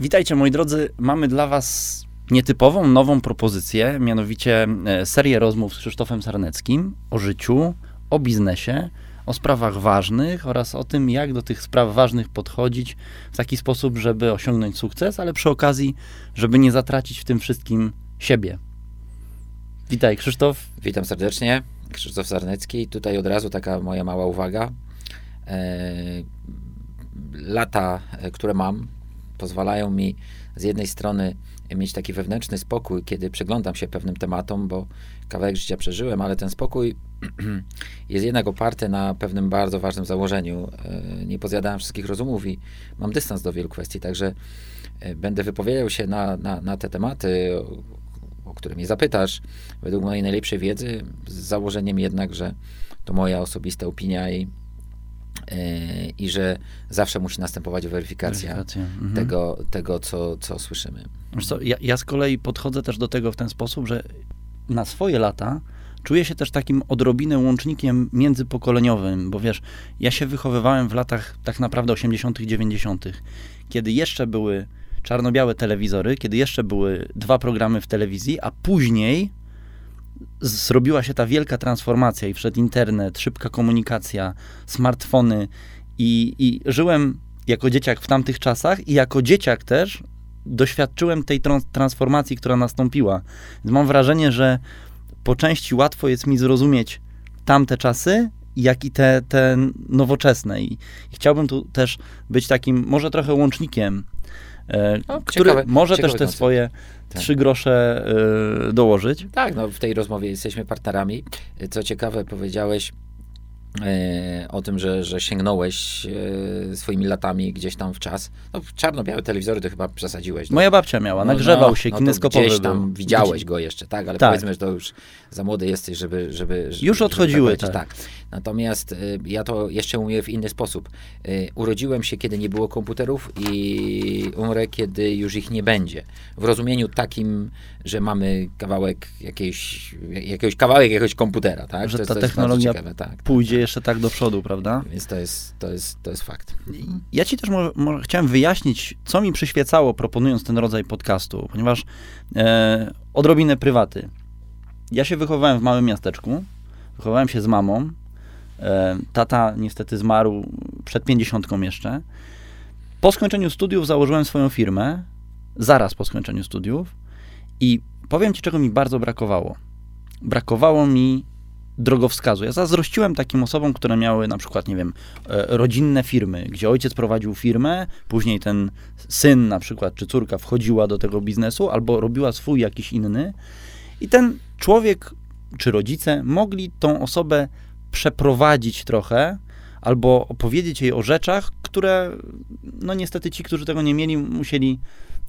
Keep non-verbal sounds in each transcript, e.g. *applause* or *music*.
Witajcie moi drodzy, mamy dla was nietypową, nową propozycję, mianowicie e, serię rozmów z Krzysztofem Sarneckim o życiu, o biznesie, o sprawach ważnych oraz o tym, jak do tych spraw ważnych podchodzić w taki sposób, żeby osiągnąć sukces, ale przy okazji, żeby nie zatracić w tym wszystkim siebie. Witaj Krzysztof. Witam serdecznie, Krzysztof Sarnecki. Tutaj od razu taka moja mała uwaga. E, lata, e, które mam, pozwalają mi z jednej strony mieć taki wewnętrzny spokój, kiedy przyglądam się pewnym tematom, bo kawałek życia przeżyłem, ale ten spokój *clears throat* jest jednak oparty na pewnym bardzo ważnym założeniu. E, nie pozjadałem wszystkich rozumów i mam dystans do wielu kwestii, także e, będę wypowiadał się na, na, na te tematy, o które mnie zapytasz, według mojej najlepszej wiedzy, z założeniem jednak, że to moja osobista opinia i i że zawsze musi następować weryfikacja, weryfikacja. Mhm. Tego, tego co, co słyszymy. Co, ja, ja z kolei podchodzę też do tego w ten sposób, że na swoje lata czuję się też takim odrobinę łącznikiem międzypokoleniowym, bo wiesz, ja się wychowywałem w latach tak naprawdę 80., 90., kiedy jeszcze były czarno-białe telewizory, kiedy jeszcze były dwa programy w telewizji, a później zrobiła się ta wielka transformacja i wszedł internet, szybka komunikacja, smartfony i, i żyłem jako dzieciak w tamtych czasach i jako dzieciak też doświadczyłem tej transformacji, która nastąpiła. Więc mam wrażenie, że po części łatwo jest mi zrozumieć tamte czasy, jak i te, te nowoczesne. I, I, chciałbym tu też być takim, może trochę łącznikiem, no, który ciekawe, może ciekawe też te swoje tak. trzy grosze y, dołożyć. Tak, no w tej rozmowie jesteśmy partnerami. Co ciekawe, powiedziałeś, E, o tym, że, że sięgnąłeś e, swoimi latami gdzieś tam w czas. No, czarno-białe telewizory to chyba przesadziłeś. No. Moja babcia miała, no, nagrzewał no, się, no, kineskopowy Gdzieś tam był. widziałeś go jeszcze, tak? Ale tak. powiedzmy, że to już za młody jesteś, żeby... żeby, żeby już odchodziły, tak, tak. Natomiast y, ja to jeszcze mówię w inny sposób. Urodziłem się, kiedy nie było komputerów i umrę, kiedy już ich nie będzie. W rozumieniu takim, że mamy kawałek jakiejś, jakiegoś kawałek jakiegoś komputera, tak? Że to ta technologia ciekawe, tak, tak, pójdzie tak, jeszcze tak do przodu, prawda? Więc to jest, to jest, to jest fakt. Ja ci też może, może chciałem wyjaśnić, co mi przyświecało proponując ten rodzaj podcastu, ponieważ e, odrobinę prywaty. Ja się wychowałem w małym miasteczku, wychowałem się z mamą, e, Tata niestety zmarł przed pięćdziesiątką jeszcze. Po skończeniu studiów założyłem swoją firmę, zaraz po skończeniu studiów i powiem ci, czego mi bardzo brakowało. Brakowało mi drogowskazu. Ja zazdrościłem takim osobom, które miały na przykład, nie wiem, e, rodzinne firmy, gdzie ojciec prowadził firmę, później ten syn na przykład, czy córka wchodziła do tego biznesu, albo robiła swój jakiś inny. I ten człowiek, czy rodzice mogli tą osobę przeprowadzić trochę, albo opowiedzieć jej o rzeczach, które, no niestety ci, którzy tego nie mieli, musieli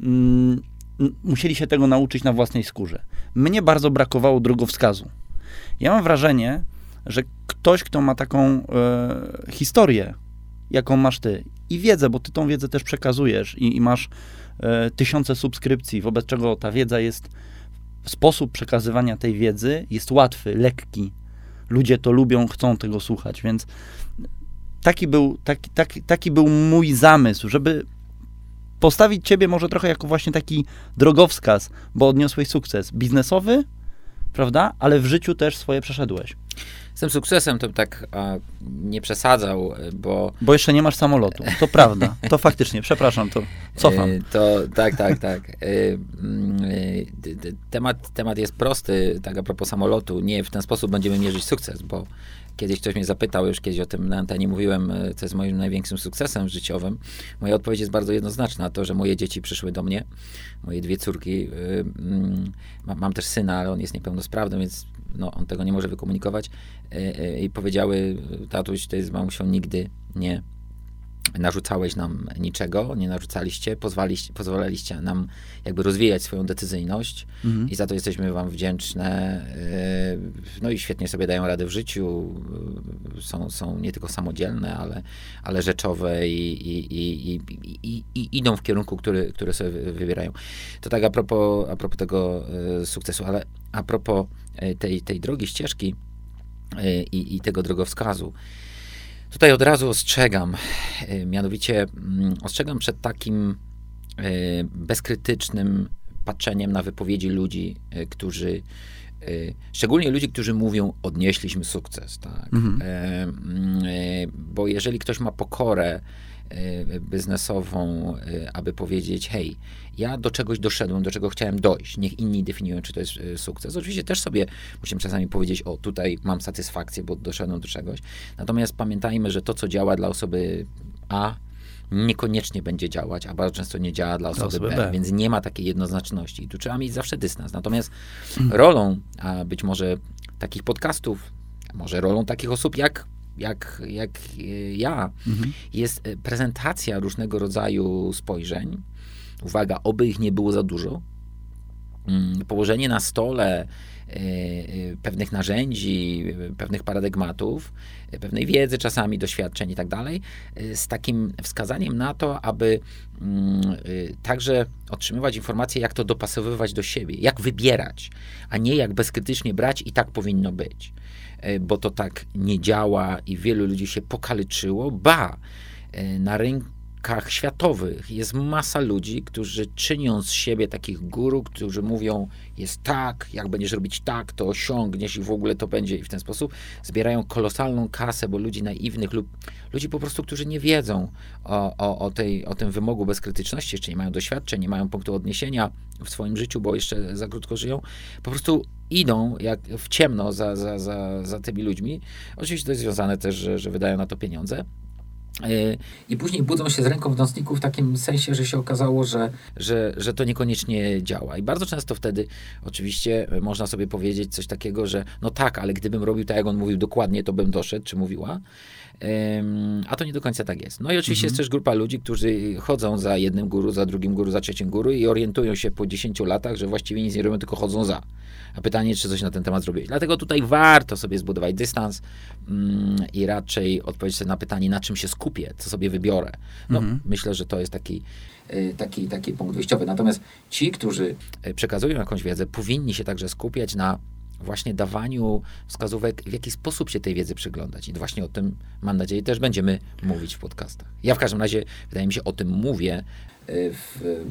mm, musieli się tego nauczyć na własnej skórze. Mnie bardzo brakowało drogowskazu. Ja mam wrażenie, że ktoś, kto ma taką e, historię, jaką masz ty, i wiedzę, bo ty tą wiedzę też przekazujesz i, i masz e, tysiące subskrypcji, wobec czego ta wiedza jest, sposób przekazywania tej wiedzy jest łatwy, lekki. Ludzie to lubią, chcą tego słuchać, więc taki był, taki, taki, taki był mój zamysł, żeby postawić ciebie może trochę jako właśnie taki drogowskaz, bo odniosłeś sukces biznesowy, prawda? Ale w życiu też swoje przeszedłeś. Z tym sukcesem to tak a, nie przesadzał, bo... Bo jeszcze nie masz samolotu, to prawda, to faktycznie, przepraszam, to cofam. E, to tak, tak, tak. Mm, e, temat, temat jest prosty, tak a propos samolotu, nie w ten sposób będziemy mierzyć sukces, bo Kiedyś ktoś mnie zapytał, już kiedyś o tym na antenie mówiłem, e, co jest moim największym sukcesem życiowym. Moja odpowiedź jest bardzo jednoznaczna. To, że moje dzieci przyszły do mnie, moje dwie córki. Yy, yy, mam też syna, ale on jest niepełnosprawny, więc no, on tego nie może wykomunikować. Yy, I powiedziały, tatuś, ty z mamusią nigdy nie narzucałeś nam niczego, nie narzucaliście, pozwalaliście nam jakby rozwijać swoją decyzyjność mhm. i za to jesteśmy wam wdzięczne. Y, no i świetnie sobie dają radę w życiu, y, są, są nie tylko samodzielne, ale, ale rzeczowe i, i, i, i, i idą w kierunku, który, który sobie wybierają. To tak a propos, a propos tego y, sukcesu, ale a propos tej, tej drogi, ścieżki i, i tego drogowskazu, Tutaj od razu ostrzegam, y, mianowicie mm, ostrzegam przed takim bezkrytycznym patrzeniem na wypowiedzi ludzi, którzy Szczególnie ludzi, którzy mówią, odnieśliśmy sukces, tak? Mhm. Bo jeżeli ktoś ma pokorę biznesową, aby powiedzieć, hej, ja do czegoś doszedłem, do czego chciałem dojść. Niech inni definiują, czy to jest e, sukces. Oczywiście też sobie musimy czasami powiedzieć, o tutaj mam satysfakcję, bo doszedłem do czegoś. Natomiast pamiętajmy, że to, co działa dla osoby A, niekoniecznie będzie działać, a bardzo często nie działa dla osoby, osoby B, B, więc nie ma takiej jednoznaczności. Tu trzeba mieć zawsze dystans. Natomiast rolą, a być może takich podcastów, może rolą takich osób jak jak, jak e, ja, mhm. jest e, prezentacja różnego rodzaju spojrzeń, uwaga, oby ich nie było za dużo, mm, położenie na stole pewnych narzędzi, pewnych paradygmatów, pewnej wiedzy czasami, doświadczeń i tak dalej, z takim wskazaniem na to, aby mm, także otrzymywać informacje, jak to dopasowywać do siebie, jak wybierać, a nie jak bezkrytycznie brać i tak powinno być. Bo to tak nie działa i wielu ludzi się pokalyczyło, ba, na rynku rynkach światowych. Jest masa ludzi, którzy czynią z siebie takich guru, którzy mówią, jest tak, jak będziesz robić tak, to osiągniesz i w ogóle to będzie. I w ten sposób zbierają kolosalną kasę, bo ludzi naiwnych lub ludzi po prostu, którzy nie wiedzą o, o, o, tej, o tym wymogu bezkrytyczności, jeszcze nie mają doświadczeń, nie mają punktu odniesienia w swoim życiu, bo jeszcze za krótko żyją, po prostu idą jak w ciemno za, za, za, za tymi ludźmi. Oczywiście to jest związane też, że, że wydają na to pieniądze, I później budzą się z ręką w nocniku w takim sensie, że się okazało, że, że, że to niekoniecznie działa. I bardzo często wtedy oczywiście można sobie powiedzieć coś takiego, że no tak, ale gdybym robił tak, jak on mówił dokładnie, to bym doszedł, czy mówiła. A to nie do końca tak jest. No i oczywiście mhm. jest też grupa ludzi, którzy chodzą za jednym guru, za drugim guru, za trzecim guru i orientują się po 10 latach, że właściwie nic nie robią, tylko chodzą za. A pytanie, czy coś na ten temat zrobić. Dlatego tutaj warto sobie zbudować dystans mm, i raczej odpowiedzieć sobie na pytanie, na czym się skupię, co sobie wybiorę. No, mhm. myślę, że to jest taki, y, taki, taki punkt wyjściowy. Natomiast ci, którzy y, przekazują jakąś wiedzę, powinni się także skupiać na właśnie dawaniu wskazówek, w jaki sposób się tej wiedzy przyglądać. I właśnie o tym, mam nadzieję, też będziemy mówić w podcastach. Ja w każdym razie, wydaje mi się, o tym mówię y, w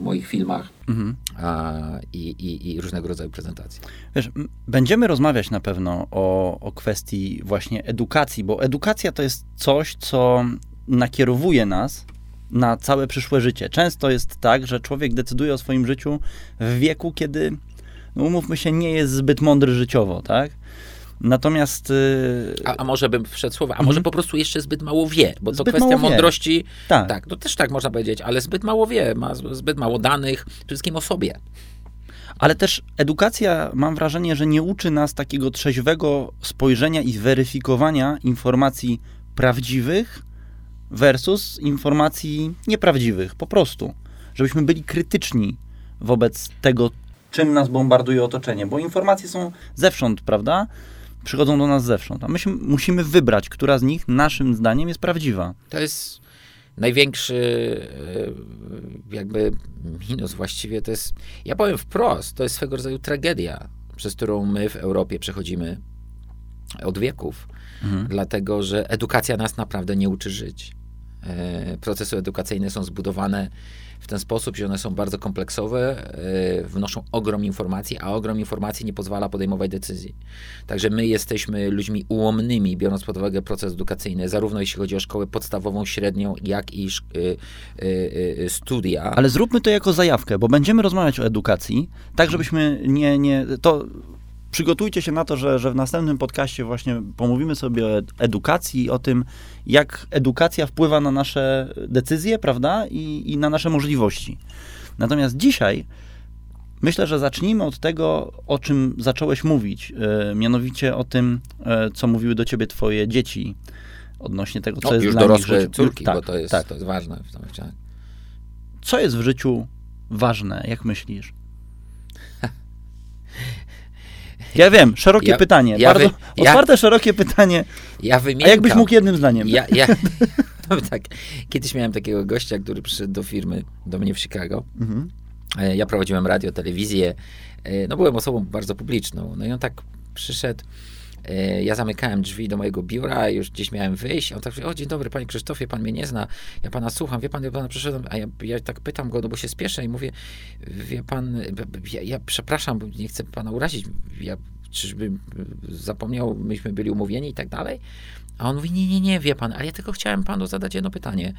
moich filmach mhm. a, i, i, i, różnego rodzaju prezentacji. Wiesz, będziemy rozmawiać na pewno o, o kwestii właśnie edukacji, bo edukacja to jest coś, co nakierowuje nas na całe przyszłe życie. Często jest tak, że człowiek decyduje o swoim życiu w wieku, kiedy no umówmy się, nie jest zbyt mądry życiowo, tak? Natomiast. Yy... A, a, może bym wszedł słowa, a może mhm. po prostu jeszcze zbyt mało wie, bo zbyt to kwestia mądrości. Tak. tak, to też tak można powiedzieć, ale zbyt mało wie, ma zbyt mało danych, przede wszystkim o sobie. Ale też edukacja, mam wrażenie, że nie uczy nas takiego trzeźwego spojrzenia i weryfikowania informacji prawdziwych versus informacji nieprawdziwych, po prostu. Żebyśmy byli krytyczni wobec tego, czym nas bombarduje otoczenie, bo informacje są zewsząd, prawda? Przychodzą do nas zewsząd, a my musimy wybrać, która z nich naszym zdaniem jest prawdziwa. To jest największy e, jakby minus właściwie, to jest, ja powiem wprost, to jest swego rodzaju tragedia, przez którą my w Europie przechodzimy od wieków, mhm. dlatego że edukacja nas naprawdę nie uczy żyć. E, procesy edukacyjne są zbudowane w ten sposób, że one są bardzo kompleksowe, e, wnoszą ogrom informacji, a ogrom informacji nie pozwala podejmować decyzji. Także my jesteśmy ludźmi ułomnymi, biorąc pod uwagę proces edukacyjny, zarówno jeśli chodzi o szkołę podstawową, średnią, jak i e, studia. Ale zróbmy to jako zajawkę, bo będziemy rozmawiać o edukacji, tak żebyśmy nie, nie to przygotujcie się na to, że, że w następnym podcaście właśnie pomówimy sobie o edukacji, o tym, jak edukacja wpływa na nasze decyzje, prawda, i, i na nasze możliwości. Natomiast dzisiaj myślę, że zacznijmy od tego, o czym zacząłeś mówić, yy, mianowicie o tym, yy, co mówiły do ciebie twoje dzieci odnośnie tego, co no, jest już dla dorosłe nich córki, tak, bo to jest, tak. to jest ważne. Co jest w życiu ważne, jak myślisz? Ja wiem, szerokie ja, pytanie. Ja bardzo wy, otwarte, szerokie pytanie. Ja wymiękam. A jakbyś mógł jednym zdaniem? Ja, ja, *laughs* no tak. Kiedyś miałem takiego gościa, który przyszedł do firmy, do mnie w Chicago. Mhm. E, ja prowadziłem radio, telewizję. E, no byłem osobą bardzo publiczną. No i on tak przyszedł Ja zamykałem drzwi do mojego biura, już gdzieś miałem wyjść. On tak mówi, o dzień dobry, panie Krzysztofie, pan mnie nie zna. Ja pana słucham, wie pan, ja pana przyszedłem, a ja, ja tak pytam go, no bo się spieszę i mówię, wie pan, ja, ja przepraszam, nie chcę pana urazić. Ja czyżbym zapomniał, myśmy byli umówieni i tak dalej. A on mówi, nie, nie, nie, wie pan, ale ja tylko chciałem panu zadać jedno pytanie.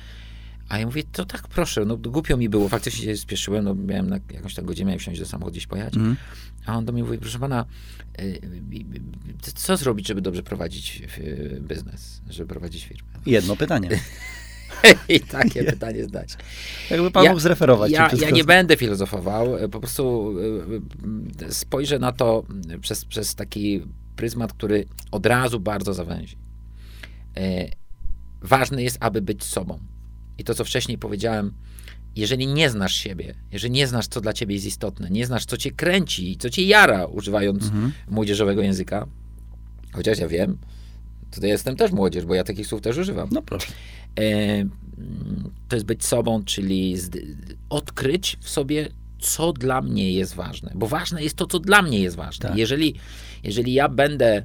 A ja mówię, to tak proszę, no głupio mi było, faktycznie się spieszyłem, no miałem na jakąś tam godzinę, miałem wsiąść do samochodu gdzieś pojechać. Mhm. A on do mnie mówi, proszę pana, y, y, co zrobić, żeby dobrze prowadzić y, biznes, żeby prowadzić firmę? Jedno pytanie. *laughs* I takie *laughs* pytanie zdać. Jakby pan Ja- mógł zreferować. Ja, ja nie będę filozofował, po prostu spojrzę na to przez, przez taki pryzmat, który od razu bardzo zawęzi. Ważne jest, aby być sobą. I to, co wcześniej powiedziałem, jeżeli nie znasz siebie, jeżeli nie znasz, co dla ciebie jest istotne, nie znasz, co cię kręci, co cię jara, używając Mhm. młodzieżowego języka, chociaż ja wiem, to ja jestem też młodzież, bo ja takich słów też używam. No proszę. E, to jest być sobą, czyli odkryć w sobie, co dla mnie jest ważne. Bo ważne jest to, co dla mnie jest ważne. Tak. Jeżeli, jeżeli ja będę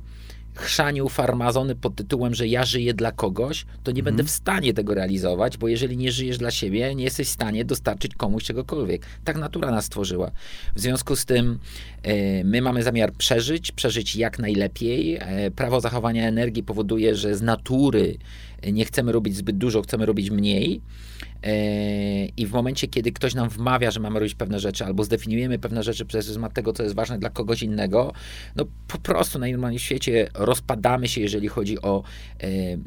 chrzanił farmazony pod tytułem, że ja żyję dla kogoś, to nie będę w stanie tego realizować, bo jeżeli nie żyjesz dla siebie, nie jesteś w stanie dostarczyć komuś czegokolwiek. Tak natura nas stworzyła. W związku z tym e, my mamy zamiar przeżyć, przeżyć jak najlepiej. E, prawo zachowania energii powoduje, że z natury nie chcemy robić zbyt dużo, chcemy robić mniej. E, I w momencie, kiedy ktoś nam wmawia, że mamy robić pewne rzeczy, albo zdefiniujemy pewne rzeczy przez pryzmat tego, co jest ważne dla kogoś innego, no po prostu najnormalniej w świecie rozpadamy się, jeżeli chodzi o e, e,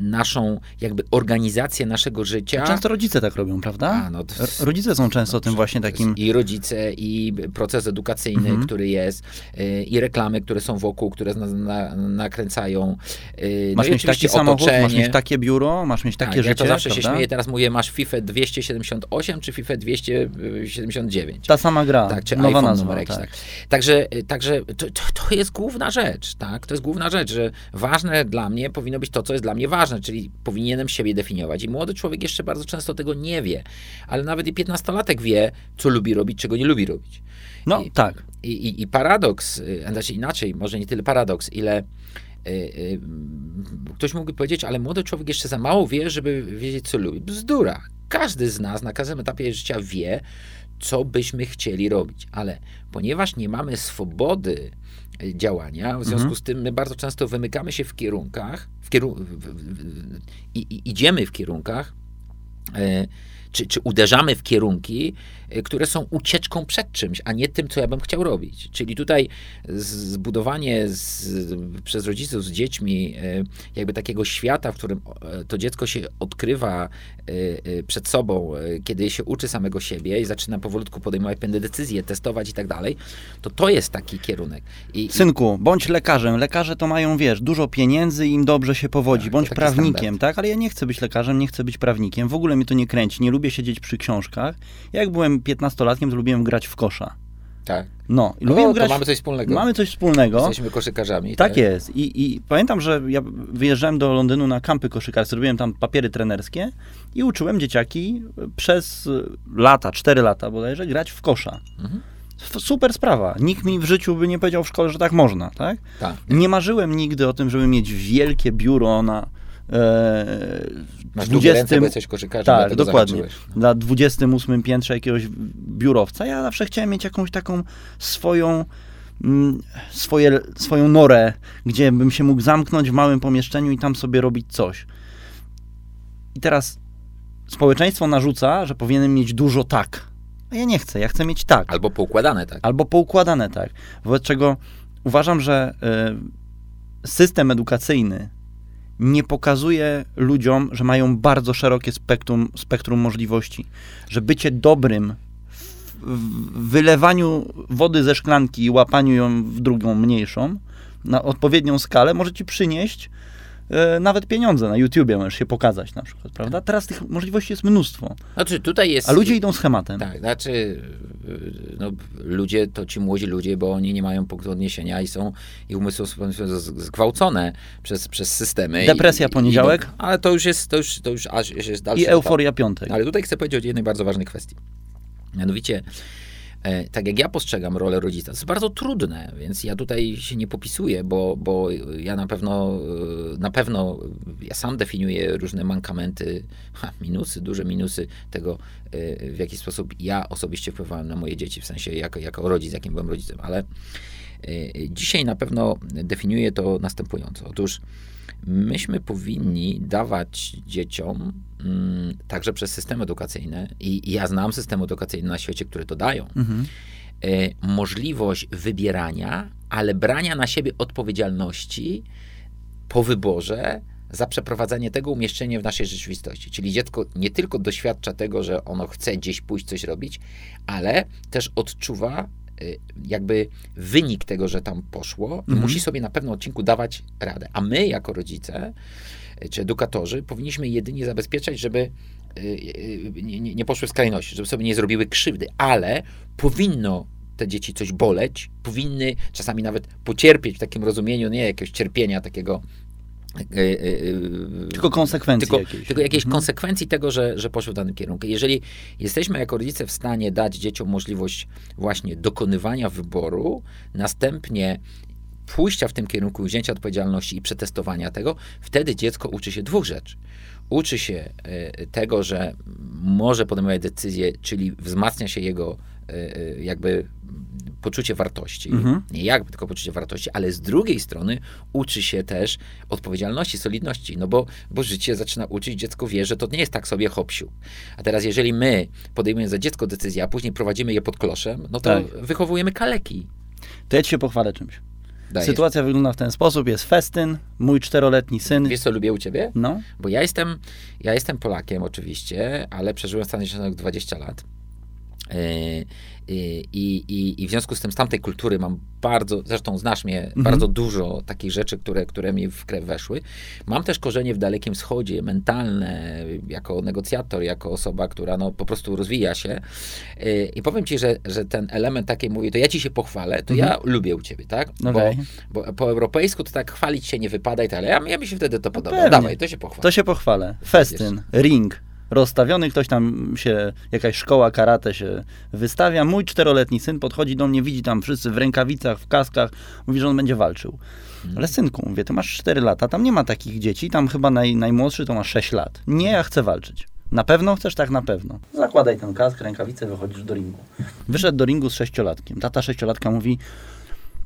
naszą jakby organizację naszego życia. Często rodzice tak robią, prawda? A, no to- Rodzice są często tym właśnie takim... I rodzice, i proces edukacyjny, Mhm. który jest, y, i reklamy, które są wokół, które na, na, nakręcają. no Masz mieć taki samochód, masz otoczenie. mieć takie biuro, masz mieć takie tak, życie, ja to zawsze prawda? się śmieję, teraz mówię, masz FIFA 278 czy FIFA 279. Ta sama gra, Tak, czy nowa nazwa. jakiś, tak. tak. Także, także to, to, jest główna rzecz, tak? To jest główna rzecz, że ważne dla mnie powinno być to, co jest dla mnie ważne, czyli powinienem siebie definiować. I młody człowiek jeszcze bardzo często tego nie wie, ale nawet i 15-latek wie, co lubi robić, czego nie lubi robić. No I- tak. I, i, i paradoks, y, znaczy inaczej, może nie tyle paradoks, ile y, y, ktoś mógłby powiedzieć, ale młody człowiek jeszcze za mało wie, żeby wiedzieć, co lubi. Bzdura. Każdy z nas na każdym etapie życia wie, co byśmy chcieli robić, ale ponieważ nie mamy swobody y, działania, w związku Mhm. z tym my bardzo często wymykamy się w kierunkach, w kierun- w, w, w, i, i idziemy w kierunkach, y, czy, czy uderzamy w kierunki, y, które są ucieczką przed czymś, a nie tym, co ja bym chciał robić. Czyli tutaj zbudowanie z, przez rodziców z dziećmi y, jakby takiego świata, w którym e, to dziecko się odkrywa y, y, przed sobą, y, kiedy się uczy samego siebie i zaczyna powolutku podejmować pewne decyzje, testować i tak dalej, to to jest taki kierunek. I, Synku, bądź lekarzem. Lekarze to mają, wiesz, dużo pieniędzy i im dobrze się powodzi. Tak, bądź prawnikiem, standard. tak? Ale ja nie chcę być lekarzem, nie chcę być prawnikiem. W ogóle mnie to nie kręci. Nie lubię siedzieć przy książkach. Ja Jak byłem 15-latkiem, to lubiłem grać w kosza. tak. No, i lubiłem grać... mamy coś wspólnego. Mamy coś wspólnego. Jesteśmy koszykarzami. Tak jest. I, I pamiętam, że ja wyjeżdżałem do Londynu na kampy koszykarskie, robiłem tam papiery trenerskie i uczyłem dzieciaki przez lata, 4 lata bodajże, grać w kosza. Mhm. Super sprawa. Nikt mi w życiu by nie powiedział w szkole, że tak można, tak? Tak. Nie marzyłem nigdy o tym, żeby mieć wielkie biuro na e, Masz długie ręce, 20 bo jesteś koszykarzem, tak, dokładnie. Na 28 piętrze jakiegoś biurowca. Ja zawsze chciałem mieć jakąś taką swoją, mm, swoje, swoją norę, gdzie bym się mógł zamknąć w małym pomieszczeniu i tam sobie robić coś. I teraz społeczeństwo narzuca, że powinienem mieć dużo tak. A ja nie chcę, ja chcę mieć tak. Albo poukładane, tak. Albo poukładane tak. Wobec czego uważam, że y, system edukacyjny nie pokazuje ludziom, że mają bardzo szerokie spektrum, spektrum możliwości. Że bycie dobrym w, w wylewaniu wody ze szklanki i łapaniu ją w drugą mniejszą na odpowiednią skalę może ci przynieść e, nawet pieniądze na YouTubie możesz się pokazać na przykład, prawda? Teraz tych możliwości jest mnóstwo, Znaczy tutaj jest... a ludzie idą schematem. Tak, znaczy no, ludzie to ci młodzi ludzie, bo oni nie mają punktu odniesienia i są, ich umysły są zgwałcone przez, przez systemy. Depresja i, poniedziałek. I, ale to już jest, to już, to już aż jest dalszy I etap. euforia piątek. Ale tutaj chcę powiedzieć o jednej bardzo ważnej kwestii. Mianowicie tak jak ja postrzegam rolę rodzica, to jest bardzo trudne, więc ja tutaj się nie popisuję, bo, bo ja na pewno, e, na pewno ja sam definiuję różne mankamenty, *laughs* ha, minusy, duże minusy tego, e, w jaki sposób ja osobiście wpływałem na moje dzieci, w sensie jako, jako rodzic, jakim byłem rodzicem, ale e, dzisiaj na pewno definiuję to następująco. Otóż myśmy powinni dawać dzieciom mm, także przez system edukacyjny, i, i ja znam system edukacyjny na świecie, które to dają, Mhm. e, możliwość wybierania, ale brania na siebie odpowiedzialności po wyborze za przeprowadzenie tego umieszczenie w naszej rzeczywistości. Czyli dziecko nie tylko doświadcza tego, że ono chce gdzieś pójść, coś robić, ale też odczuwa jakby wynik tego, że tam poszło Mhm. musi sobie na pewnym odcinku dawać radę. A my jako rodzice y, czy edukatorzy powinniśmy jedynie zabezpieczać, żeby y, y, nie, nie nie poszły w skrajności, żeby sobie nie zrobiły krzywdy, ale powinno te dzieci coś boleć, powinny czasami nawet pocierpieć w takim rozumieniu, nie jakiegoś cierpienia takiego. Y, y, y, Tylko konsekwencje tylko, jakieś. tylko jakieś Mhm. konsekwencji tego, że, że poszły w danym kierunku. Jeżeli jesteśmy jako rodzice w stanie dać dzieciom możliwość właśnie dokonywania wyboru, następnie pójścia w tym kierunku, wzięcia odpowiedzialności i przetestowania tego, wtedy dziecko uczy się dwóch rzeczy. Uczy się e, tego, że może podejmować decyzje, czyli wzmacnia się jego e, e, jakby poczucie wartości. Mhm. Nie jakby, tylko poczucie wartości, ale z drugiej strony uczy się też odpowiedzialności, solidności, no bo, bo życie zaczyna uczyć, dziecko wie, że to nie jest tak sobie hopsiu. A teraz jeżeli my podejmujemy za dziecko decyzję, a później prowadzimy je pod kloszem, no to Tak. wychowujemy kaleki. To ja ci się pochwalę czymś. Dajesz. Sytuacja wygląda w ten sposób. Jest festyn, mój czteroletni syn. Wiesz, co lubię u ciebie? No, Bo ja jestem, ja jestem Polakiem oczywiście, ale przeżyłem w Stanach Zjednoczonych 20 lat. Yy, yy, I, i, I w związku z tym z tamtej kultury mam bardzo, zresztą znasz mnie, bardzo dużo takich rzeczy, które, które mi w krew weszły. Mam też korzenie w Dalekim Wschodzie, mentalne, jako negocjator, jako osoba, która no, po prostu rozwija się. Yy, I powiem ci, że, że ten element takiej mówi, to ja ci się pochwalę, to ja lubię u ciebie, tak? Bo, bo po europejsku to tak chwalić się nie wypada i tak, ale ja, ja mi się wtedy to podoba. pewnie. Dawaj, to się pochwal. to się pochwalę. Festyn, ring, rozstawiony, ktoś tam się, jakaś szkoła karate się wystawia. Mój czteroletni syn podchodzi do mnie, widzi tam wszyscy w rękawicach, w kaskach, mówi, że on będzie walczył. Ale synku, mówię, ty masz 4 lata, tam nie ma takich dzieci, tam chyba naj, najmłodszy to ma 6 lat. Nie, ja chcę walczyć. Na pewno chcesz? Tak, na pewno. Zakładaj ten kask, rękawice, wychodzisz do ringu. Wyszedł do ringu z sześciolatkiem. Tata sześciolatka mówi,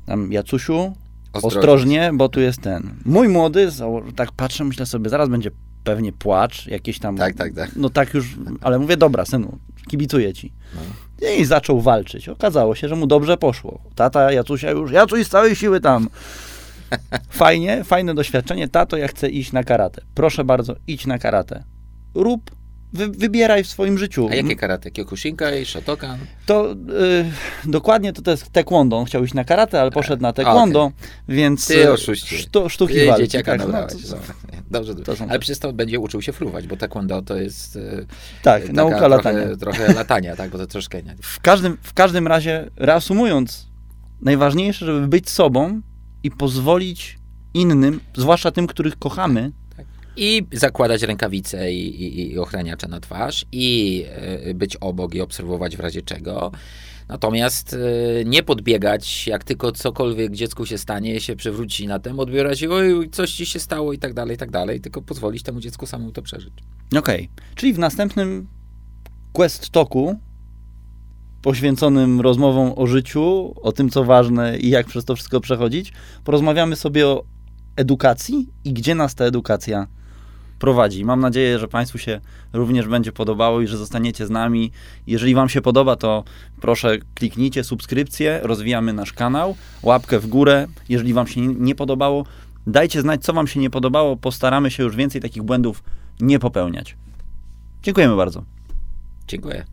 tam, Jacusiu, Ostrożnie. ostrożnie, bo tu jest ten. Mój młody, tak patrzę, myślę sobie, zaraz będzie pewnie płacz, jakieś tam. Tak, tak, tak. No tak już, ale mówię, dobra, synu, kibicuję ci. No. I zaczął walczyć. Okazało się, że mu dobrze poszło. Tata Jacusia już, Jacuś z całej siły tam. *laughs* Fajnie, fajne doświadczenie. Tato, ja chcę iść na karate. Proszę bardzo, idź na karate. Rób, wy, wybieraj w swoim życiu. A jakie karate? Kyokushinkai, Shotokan? To y, dokładnie to, to jest taekwondo. On chciał iść na karate, ale poszedł na taekwondo, więc Ty y, oszuście. sztu, sztuki Ty walki. dzieciaka tak, no, to- no. Dobrze, to są- ale przecież to będzie uczył się fruwać, bo taekwondo to jest e, tak, taka nauka trochę, latania. trochę *laughs* latania, tak, bo to troszkę nie. W każdym, w każdym razie, reasumując, najważniejsze, żeby być sobą i pozwolić innym, zwłaszcza tym, których kochamy, I zakładać rękawice i, i, i ochraniacze na twarz i e, być obok i obserwować w razie czego. Natomiast e, nie podbiegać, jak tylko cokolwiek dziecku się stanie, się przewróci na tym, odbierać oj, coś ci się stało i tak dalej, i tak dalej, tylko pozwolić temu dziecku samemu to przeżyć. Okej. Czyli w następnym Quest Talku poświęconym rozmowom o życiu, o tym, co ważne i jak przez to wszystko przechodzić, porozmawiamy sobie o edukacji i gdzie nas ta edukacja prowadzi. Mam nadzieję, że Państwu się również będzie podobało i że zostaniecie z nami. Jeżeli Wam się podoba, to proszę kliknijcie subskrypcję, rozwijamy nasz kanał, łapkę w górę. Jeżeli Wam się nie- podobało, dajcie znać, co Wam się nie podobało. Postaramy się już więcej takich błędów nie popełniać. Dziękujemy bardzo. Dziękuję.